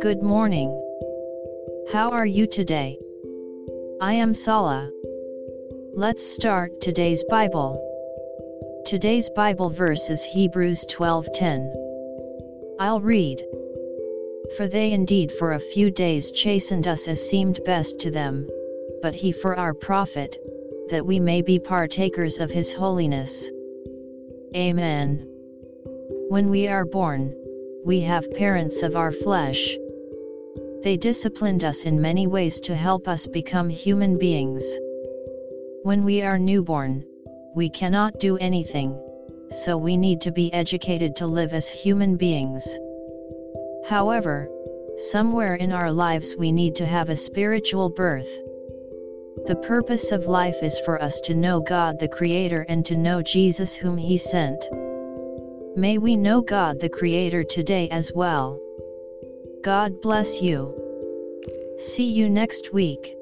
Good morning. How are you today? I am Sala. Let's start today's Bible. Today's Bible verse is Hebrews 12:10. I'll read. For they indeed for a few days chastened us as seemed best to them, but he for our profit, that we may be partakers of his holiness. Amen. When we are born, we have parents of our flesh. They disciplined us in many ways to help us become human beings. When we are newborn, we cannot do anything, so we need to be educated to live as human beings. However, somewhere in our lives we need to have a spiritual birth. The purpose of life is for us to know God the Creator and to know Jesus whom He sent. May we know God the Creator today as well. God bless you. See you next week.